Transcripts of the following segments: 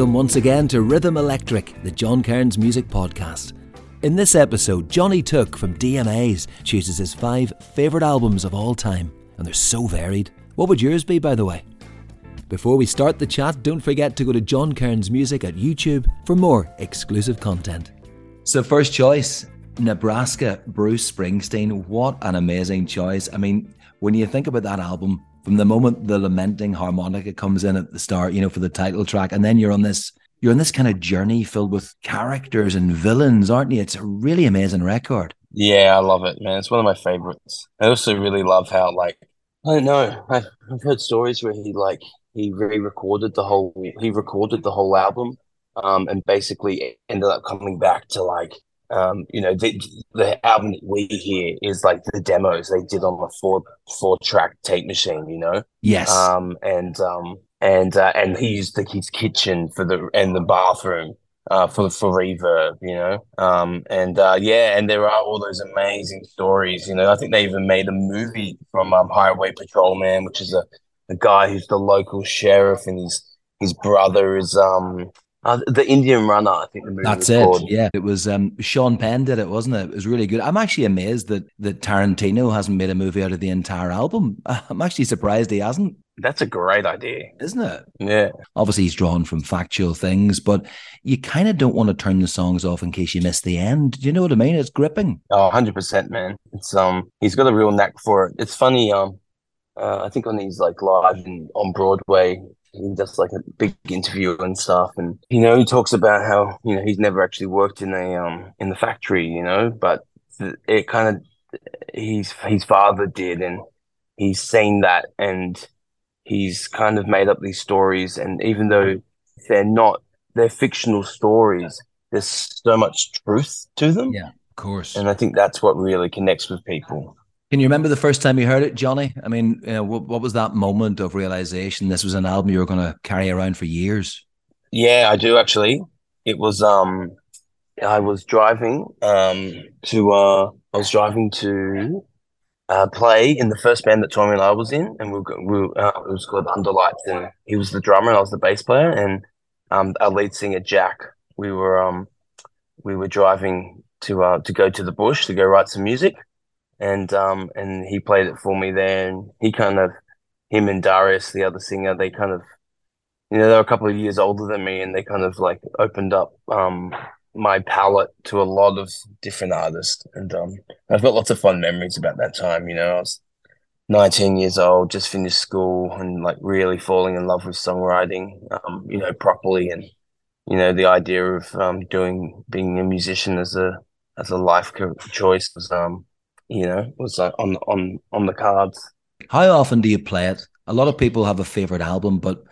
Welcome once again to Rhythm Electric, the John Kearns Music Podcast. In this episode, Johnny Took from DMA'S chooses his five favourite albums of all time, and they're so varied. What would yours be, by the way? Before we start the chat, don't forget to go to John Kearns Music at YouTube for more exclusive content. So, first choice Nebraska, Bruce Springsteen. What an amazing choice. I mean, when you think about that album, from the moment the lamenting harmonica comes in at the start, you know, for the title track, and then you're on this you're on this kind of journey filled with characters and villains, aren't you? It's a really amazing record. Yeah, I love it, man. It's one of my favorites. I also really love how, like, I don't know. I've, heard stories where he like he re-recorded the whole he recorded the whole album, um, and basically ended up coming back to like um, you know, the, the album that we hear is like the demos they did on the four four track tape machine, you know. Yes. Um, and um, and uh, and he used the, his kitchen for the and the bathroom uh, for for reverb, you know. Um, and uh, yeah, and there are all those amazing stories, you know. I think they even made a movie from um, Highway Patrolman, which is a, a guy who's the local sheriff, and his his brother is um uh, the Indian Runner, I think the movie. That's it. Called. Yeah, it was. Um, Sean Penn did it, wasn't it? It was really good. I'm actually amazed that that Tarantino hasn't made a movie out of the entire album. I'm actually surprised he hasn't. That's a great idea, isn't it? Yeah. Obviously, he's drawn from factual things, but you kind of don't want to turn the songs off in case you miss the end. Do you know what I mean? It's gripping. Oh, 100 percent, man. It's um, he's got a real knack for it. It's funny. Um, uh, I think on these like live and on Broadway he does like a big interview and stuff and you know he talks about how you know he's never actually worked in a um in the factory you know but it kind of his his father did and he's seen that and he's kind of made up these stories and even though they're not they're fictional stories there's so much truth to them. Yeah of course. And i think that's what really connects with people can you remember the first time you heard it, Johnny? I mean, you know, what, what was that moment of realization this was an album you were going to carry around for years? Yeah, I do actually. It was um, I was driving um to uh, I was driving to uh, play in the first band that Tommy and I was in, and we were, we were, uh, it was called Underlights, and he was the drummer and I was the bass player, and um, our lead singer Jack. We were um, we were driving to uh to go to the bush to go write some music and um and he played it for me there and he kind of him and Darius the other singer they kind of you know they're a couple of years older than me and they kind of like opened up um my palette to a lot of different artists. And um I've got lots of fun memories about that time you know I was 19 years old just finished school and like really falling in love with songwriting um you know properly and you know the idea of um doing being a musician as a as a life choice was um you know, was uh, on on on the cards. How often do you play it? A lot of people have a favorite album, but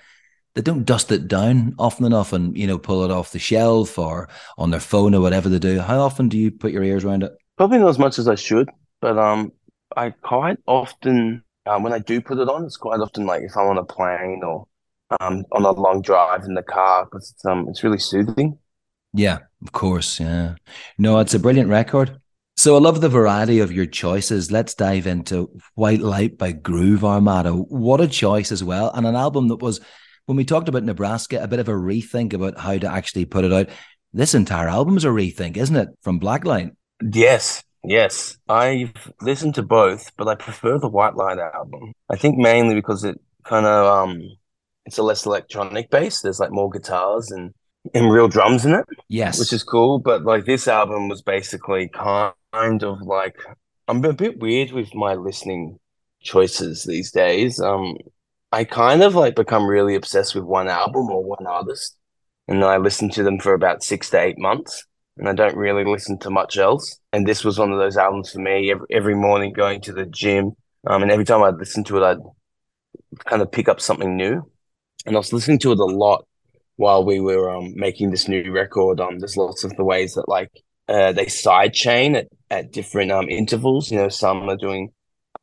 they don't dust it down often enough and you know pull it off the shelf or on their phone or whatever they do. How often do you put your ears around it? Probably not as much as I should, but um, I quite often um, when I do put it on, it's quite often like if I'm on a plane or um on a long drive in the car because it's um it's really soothing. Yeah, of course. Yeah, no, it's a brilliant record. So I love the variety of your choices. Let's dive into White Light by Groove Armada. What a choice as well. And an album that was, when we talked about Nebraska, a bit of a rethink about how to actually put it out. This entire album is a rethink, isn't it? From Blacklight. Yes, yes. I've listened to both, but I prefer the White Light album. I think mainly because it kind of um it's a less electronic base. There's like more guitars and and real drums in it. Yes. Which is cool. But like this album was basically kind of like I'm a bit weird with my listening choices these days. Um, I kind of like become really obsessed with one album or one artist, and then I listen to them for about six to eight months, and I don't really listen to much else. And this was one of those albums for me. Every, every morning going to the gym, um, and every time I'd listen to it, I'd kind of pick up something new. And I was listening to it a lot while we were um, making this new record. Um, there's lots of the ways that like uh, they sidechain at, at different um, intervals. You know, some are doing,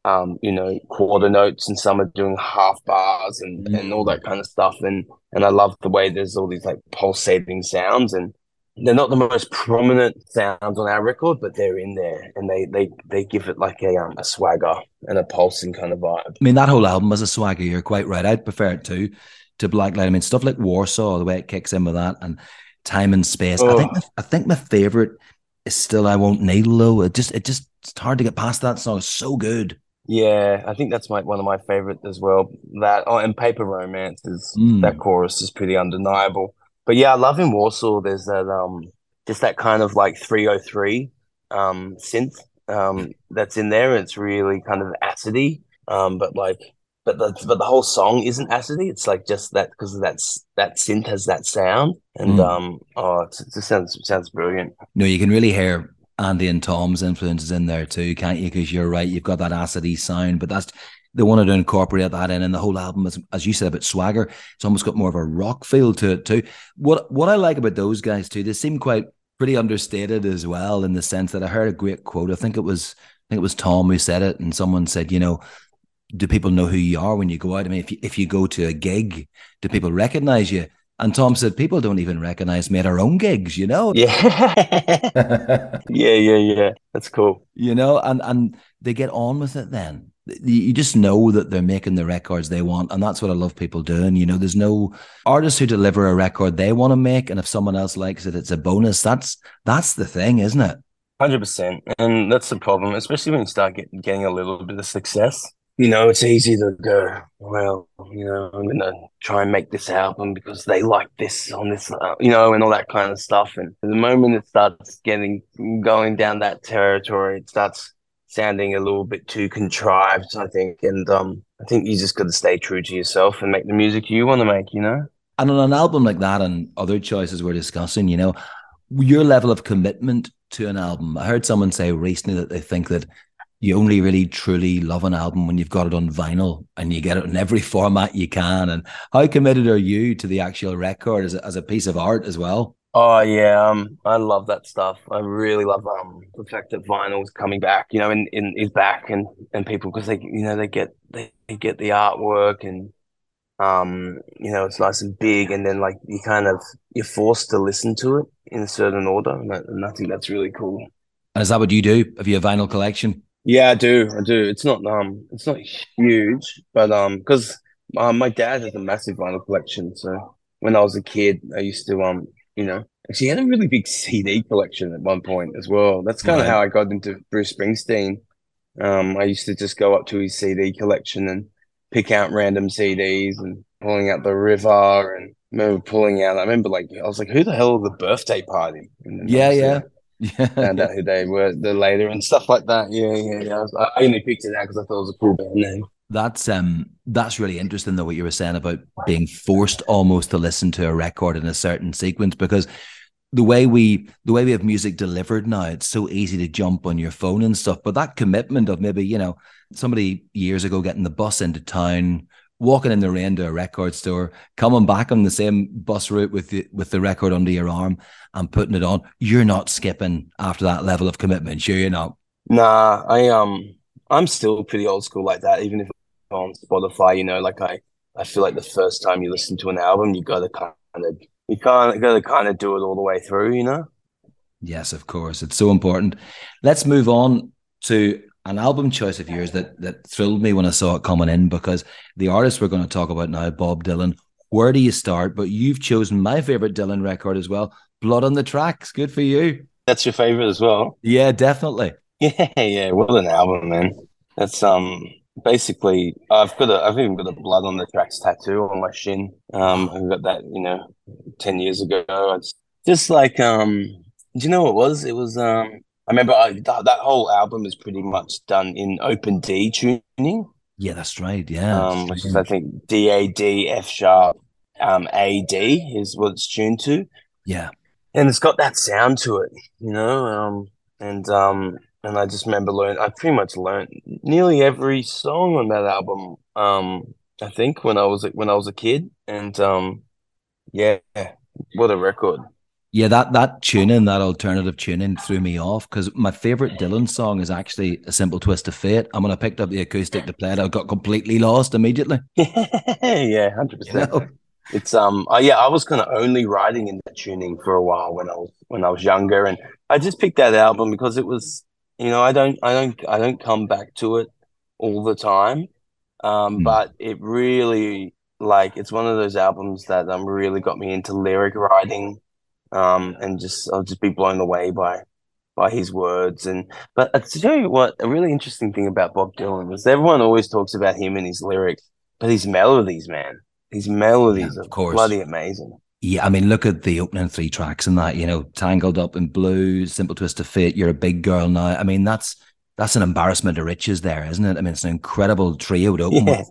um, you know, quarter notes and some are doing half bars and, mm. and all that kind of stuff. And and I love the way there's all these like pulsating sounds and they're not the most prominent sounds on our record, but they're in there, and they they they give it like a um, a swagger and a pulsing kind of vibe. I mean, that whole album has a swagger. You're quite right. I'd prefer it too to Blacklight. I mean, stuff like Warsaw, the way it kicks in with that, and Time and Space. Oh. I think I think my favorite is still I Won't Kneel Low. It just it just it's hard to get past that song. It's so good. Yeah, I think that's my one of my favorite as well. That oh, and Paper Romance is mm. that chorus is pretty undeniable. But yeah, I love in Warsaw. There's that um just that kind of like 303 um synth um that's in there. It's really kind of acidy, um, but like but the but the whole song isn't acidy. It's like just that because that's that synth has that sound, and mm. um, oh, it just sounds sounds brilliant. No, you can really hear Andy and Tom's influences in there too, can't you? Because you're right, you've got that acidy sound, but that's they wanted to incorporate that in, and the whole album, as, as you said about swagger, it's almost got more of a rock feel to it too. What what I like about those guys too, they seem quite pretty understated as well, in the sense that I heard a great quote. I think it was I think it was Tom who said it, and someone said, you know, do people know who you are when you go out? I mean, if you, if you go to a gig, do people recognize you? And Tom said, people don't even recognize me at our own gigs, you know? Yeah. yeah, yeah, yeah. That's cool. You know, and, and they get on with it then. You just know that they're making the records they want. And that's what I love people doing. You know, there's no artists who deliver a record they want to make. And if someone else likes it, it's a bonus. That's that's the thing, isn't it? Hundred percent, and that's the problem, especially when you start get, getting a little bit of success you know, it's easy to go, well, you know, I'm going to try and make this album because they like this on this, uh, you know, and all that kind of stuff. And the moment it starts getting going down that territory, it starts sounding a little bit too contrived, I think. And um, I think you just got to stay true to yourself and make the music you want to make, you know? And on an album like that and other choices we're discussing, you know, your level of commitment to an album. I heard someone say recently that they think that you only really truly love an album when you've got it on vinyl and you get it in every format you can. And how committed are you to the actual record as a, as a piece of art as well? Oh yeah, um, I love that stuff. I really love um the fact that vinyl's coming back, you know, and, and is back, and and people because they you know they get they, they get the artwork and um you know it's nice and big, and then like you kind of you're forced to listen to it in a certain order, and, that, and I think that's really cool. And is that what you do? Have you a vinyl collection? Yeah, I do. I do. It's not um, it's not huge, but um, because um, my dad has a massive vinyl collection. So when I was a kid, I used to um, you know, actually had a really big CD collection at one point as well. That's kind of right. how I got into Bruce Springsteen. Um, I used to just go up to his CD collection and pick out random CDs and pulling out the river and remember pulling out. I remember like I was like, who the hell of the birthday party? yeah, yeah. Yeah. Found out who they were the later and stuff like that. Yeah, yeah, yeah. I, was, I only picked it out because I thought it was a cool band name. That's um that's really interesting though what you were saying about being forced almost to listen to a record in a certain sequence because the way we the way we have music delivered now it's so easy to jump on your phone and stuff but that commitment of maybe you know somebody years ago getting the bus into town walking in the rain to a record store, coming back on the same bus route with the with the record under your arm and putting it on, you're not skipping after that level of commitment. Sure, you're not. Nah, I um, I'm still pretty old school like that. Even if on Spotify, you know, like I, I feel like the first time you listen to an album, you got to kind of, you can't got to kind of do it all the way through, you know. Yes, of course, it's so important. Let's move on to an album choice of yours that that thrilled me when I saw it coming in because the artist we're going to talk about now, Bob Dylan. Where do you start? But you've chosen my favorite Dylan record as well, Blood on the Tracks. Good for you. That's your favorite as well. Yeah, definitely. Yeah, yeah. What an album, man. That's um basically I've got a I've even got a blood on the tracks tattoo on my shin. Um I got that, you know, ten years ago. It's just like um do you know what it was? It was um I remember I, that, that whole album is pretty much done in open D tuning. Yeah, that's right. Yeah, um, which is I think D A D F sharp um, A D is what it's tuned to. Yeah, and it's got that sound to it, you know. Um, and um, and I just remember learning. I pretty much learned nearly every song on that album. Um, I think when I was when I was a kid, and um, yeah, what a record! Yeah, that that tuning, that alternative tuning, threw me off because my favorite Dylan song is actually "A Simple Twist of Fate." And when I picked up the acoustic to play it, I got completely lost immediately. yeah, hundred percent. it's um yeah I was kind of only writing in that tuning for a while when I was when I was younger and I just picked that album because it was you know I don't I don't I don't come back to it all the time um mm. but it really like it's one of those albums that um really got me into lyric writing um and just I'll just be blown away by by his words and but uh, to tell you what a really interesting thing about Bob Dylan is everyone always talks about him and his lyrics but his melodies man his melodies yeah, of course bloody amazing yeah, I mean, look at the opening three tracks and that, you know, Tangled Up in Blue, Simple Twist of Fate, You're a Big Girl Now. I mean, that's that's an embarrassment of riches there, isn't it? I mean, it's an incredible trio to open yeah. with.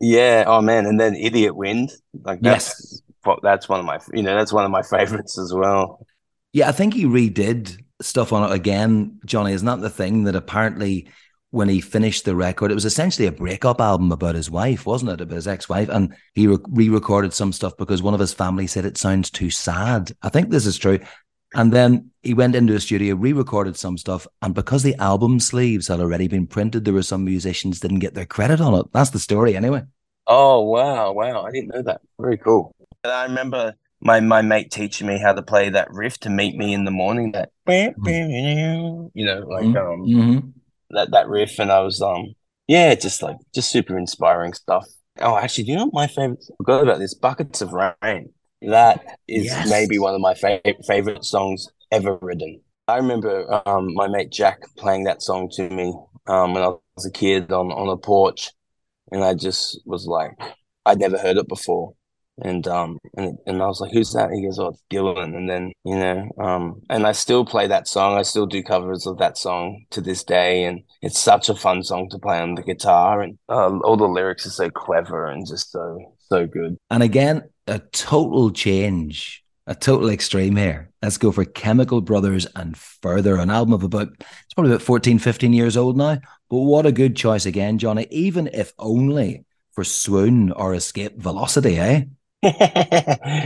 Yeah. Oh man, and then Idiot Wind. Like that's yes. That's one of my you know, that's one of my favorites as well. Yeah, I think he redid stuff on it again, Johnny. Isn't that the thing that apparently when he finished the record, it was essentially a breakup album about his wife, wasn't it? About his ex-wife, and he re-recorded some stuff because one of his family said it sounds too sad. I think this is true. And then he went into a studio, re-recorded some stuff, and because the album sleeves had already been printed, there were some musicians didn't get their credit on it. That's the story, anyway. Oh wow, wow! I didn't know that. Very cool. And I remember my my mate teaching me how to play that riff to meet me in the morning. That mm. you know, like mm-hmm. um. Mm-hmm that that riff, and I was um yeah, just like just super inspiring stuff. Oh, actually, do you know my favorite? I forgot about this. Buckets of Rain. That is yes. maybe one of my favorite favorite songs ever written. I remember um, my mate Jack playing that song to me um, when I was a kid on on a porch, and I just was like, I'd never heard it before, and um and and I was like, "Who's that?" He goes, "Oh, it's Dylan." And then you know, um, and I still play that song. I still do covers of that song to this day, and it's such a fun song to play on the guitar, and uh, all the lyrics are so clever and just so so good. And again, a total change, a total extreme here. Let's go for Chemical Brothers and further, an album of about it's probably about 14, 15 years old now. But what a good choice again, Johnny, even if only for swoon or escape velocity, eh?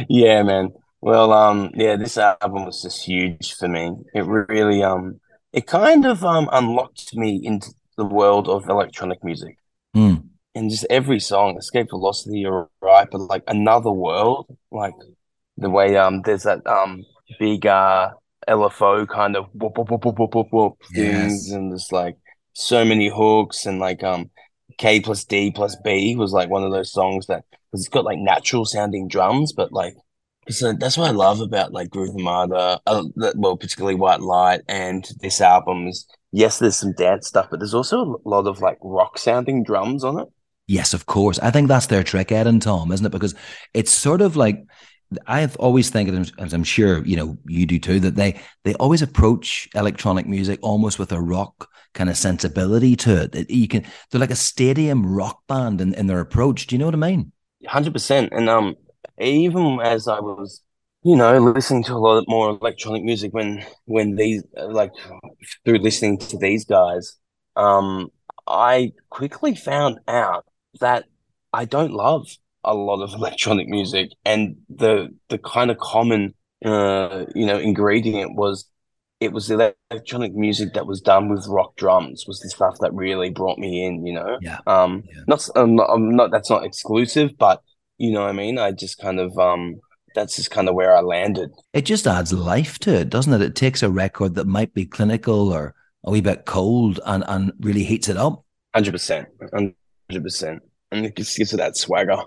Yeah, man. Well, um, yeah, this album was just huge for me. It really, um, it kind of um unlocked me into the world of electronic music. Mm. And just every song, Escape Velocity, you're right, but like another world, like the way um there's that um big uh LFO kind of whoop whoop whoop whoop whoop whoop things, yes. and just like so many hooks and like um K plus D plus B was like one of those songs that because it's got like natural sounding drums, but like so that's what I love about like Groove Armada, uh, well, particularly White Light and this album is yes, there's some dance stuff, but there's also a lot of like rock sounding drums on it. Yes, of course. I think that's their trick, Ed and Tom, isn't it? Because it's sort of like I've always think, as I'm sure you know you do too, that they they always approach electronic music almost with a rock kind of sensibility to it. You can they're like a stadium rock band in, in their approach. Do you know what I mean? Hundred percent. And um, even as I was, you know, listening to a lot more electronic music when when these like through listening to these guys, um, I quickly found out that I don't love a lot of electronic music, and the the kind of common uh, you know ingredient was it was the electronic music that was done with rock drums was the stuff that really brought me in you know? Yeah. Um yeah. Not, I'm not i'm not that's not exclusive but you know what i mean? I just kind of um that's just kind of where i landed. It just adds life to it doesn't it? It takes a record that might be clinical or a wee bit cold and and really heats it up. 100% 100% and it just gives it that swagger.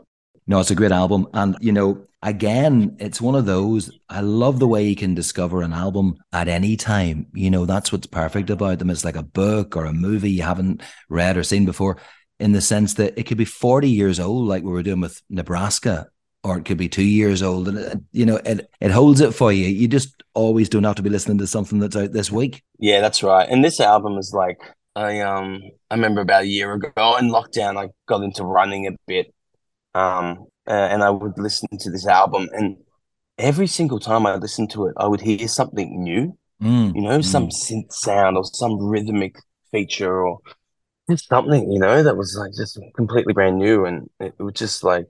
No, it's a great album. And, you know, again, it's one of those. I love the way you can discover an album at any time. You know, that's what's perfect about them. It's like a book or a movie you haven't read or seen before, in the sense that it could be 40 years old, like we were doing with Nebraska, or it could be two years old. And, you know, it, it holds it for you. You just always don't have to be listening to something that's out this week. Yeah, that's right. And this album is like, I um I remember about a year ago in lockdown I got into running a bit um, uh, and I would listen to this album, and every single time I listened to it, I would hear something new. Mm, you know, mm. some synth sound or some rhythmic feature or just something, you know, that was like just completely brand new, and it, it was just like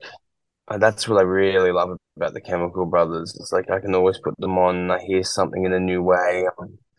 uh, that's what I really love about the Chemical Brothers. It's like I can always put them on, and I hear something in a new way.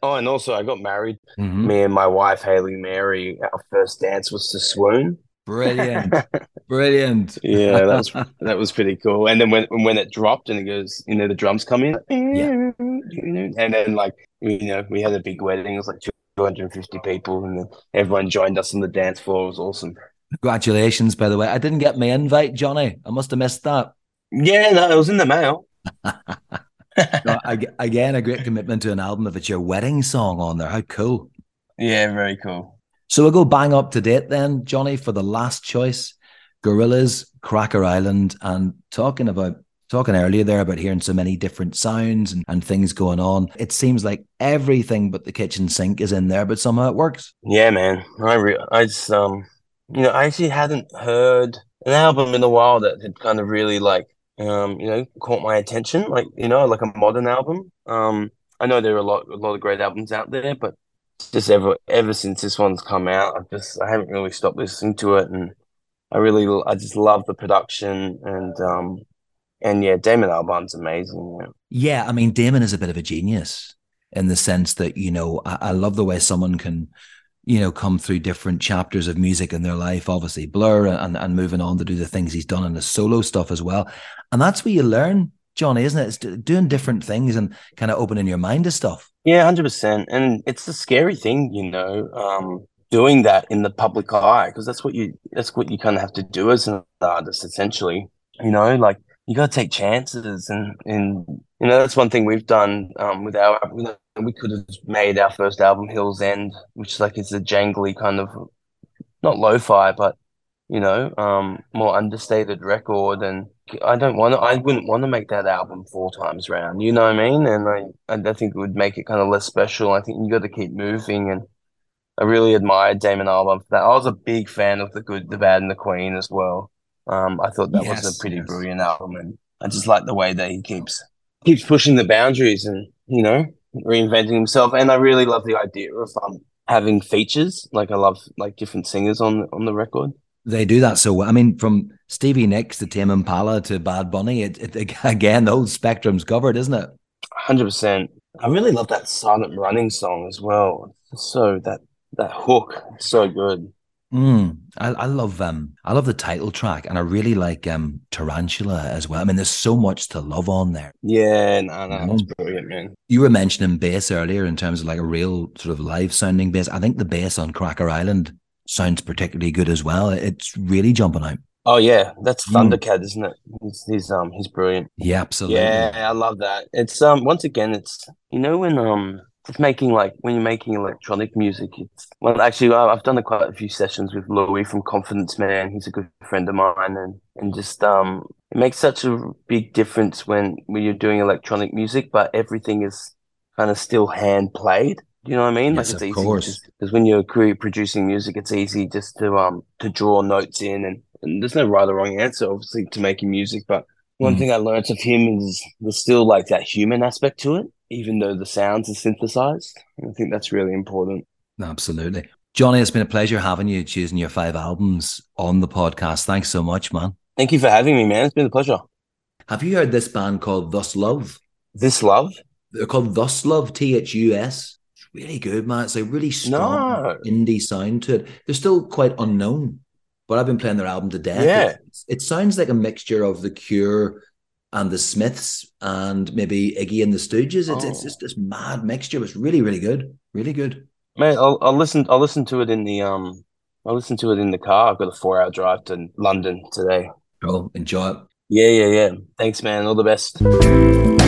Oh, and also I got married. Mm-hmm. Me and my wife Haley Mary, our first dance was to Swoon. Brilliant. Brilliant. Yeah, that was that was pretty cool. And then when when it dropped and it goes, you know, the drums come in, yeah. and then like you know, we had a big wedding. It was like 250 people, and then everyone joined us on the dance floor. It was awesome. Congratulations, by the way. I didn't get my invite, Johnny. I must have missed that. Yeah, no, it was in the mail. no, again, a great commitment to an album if it's your wedding song on there. How cool. Yeah, very cool. So we'll go bang up to date then, Johnny, for the last choice. Gorillaz, Cracker Island, and talking about talking earlier there about hearing so many different sounds and, and things going on. It seems like everything but the kitchen sink is in there, but somehow it works. Yeah, man. I re- I just um you know, I actually hadn't heard an album in a while that had kind of really like um, you know, caught my attention, like, you know, like a modern album. Um I know there are a lot a lot of great albums out there, but just ever ever since this one's come out, I've just I haven't really stopped listening to it and I really, I just love the production and, um, and yeah, Damon Albarn's amazing. Yeah. yeah, I mean, Damon is a bit of a genius in the sense that you know, I, I love the way someone can, you know, come through different chapters of music in their life. Obviously, Blur and and moving on to do the things he's done in the solo stuff as well, and that's where you learn, Johnny, isn't it? It's doing different things and kind of opening your mind to stuff. Yeah, hundred percent, and it's a scary thing, you know. Um, doing that in the public eye because that's what you that's what you kind of have to do as an artist essentially you know like you got to take chances and and you know that's one thing we've done um, with our we could have made our first album hills end which like is a jangly kind of not lo-fi but you know um, more understated record and i don't want to i wouldn't want to make that album four times round you know what i mean and i i think it would make it kind of less special i think you got to keep moving and I really admired Damon Albarn for that. I was a big fan of the Good, the Bad, and the Queen as well. Um, I thought that yes, was a pretty yes. brilliant album, and I just like the way that he keeps keeps pushing the boundaries and you know reinventing himself. And I really love the idea of um, having features. Like I love like different singers on on the record. They do that so well. I mean, from Stevie Nicks to Tame Impala to Bad Bunny, it, it again the whole spectrum's covered, isn't it? Hundred percent. I really love that silent running song as well. So that that hook so good. Mm, I, I love um I love the title track and I really like um Tarantula as well. I mean, there's so much to love on there. Yeah, no, no, it's brilliant, man. You were mentioning bass earlier in terms of like a real sort of live sounding bass. I think the bass on Cracker Island sounds particularly good as well. It's really jumping out. Oh yeah, that's mm. Thundercat, mm. isn't it? He's, he's um he's brilliant. Yeah, absolutely. Yeah, I love that. It's um once again, it's you know when um it's making like when you're making electronic music. It's well, actually, I've done a, quite a few sessions with Louis from Confidence Man. He's a good friend of mine, and and just um, it makes such a big difference when when you're doing electronic music, but everything is kind of still hand played. You know what I mean? Yes, like it's of easy because when you're producing music, it's easy just to um to draw notes in, and, and there's no right or wrong answer, obviously, to making music. But one mm. thing I learned of him is there's still like that human aspect to it even though the sounds are synthesized. I think that's really important. Absolutely. Johnny, it's been a pleasure having you choosing your five albums on the podcast. Thanks so much, man. Thank you for having me, man. It's been a pleasure. Have you heard this band called Thus Love? This Love? They're called Thus Love, T H U S. Really good, man. It's a really strong no. indie sound to it. They're still quite unknown, but I've been playing their album to death. Yeah. It, it sounds like a mixture of The Cure and the Smiths and maybe Iggy and the Stooges. It's oh. it's just this mad mixture. It's really really good, really good. Man, I'll, I'll listen. I'll listen to it in the um. I'll listen to it in the car. I've got a four hour drive to London today. Oh, enjoy it. Yeah, yeah, yeah. Thanks, man. All the best.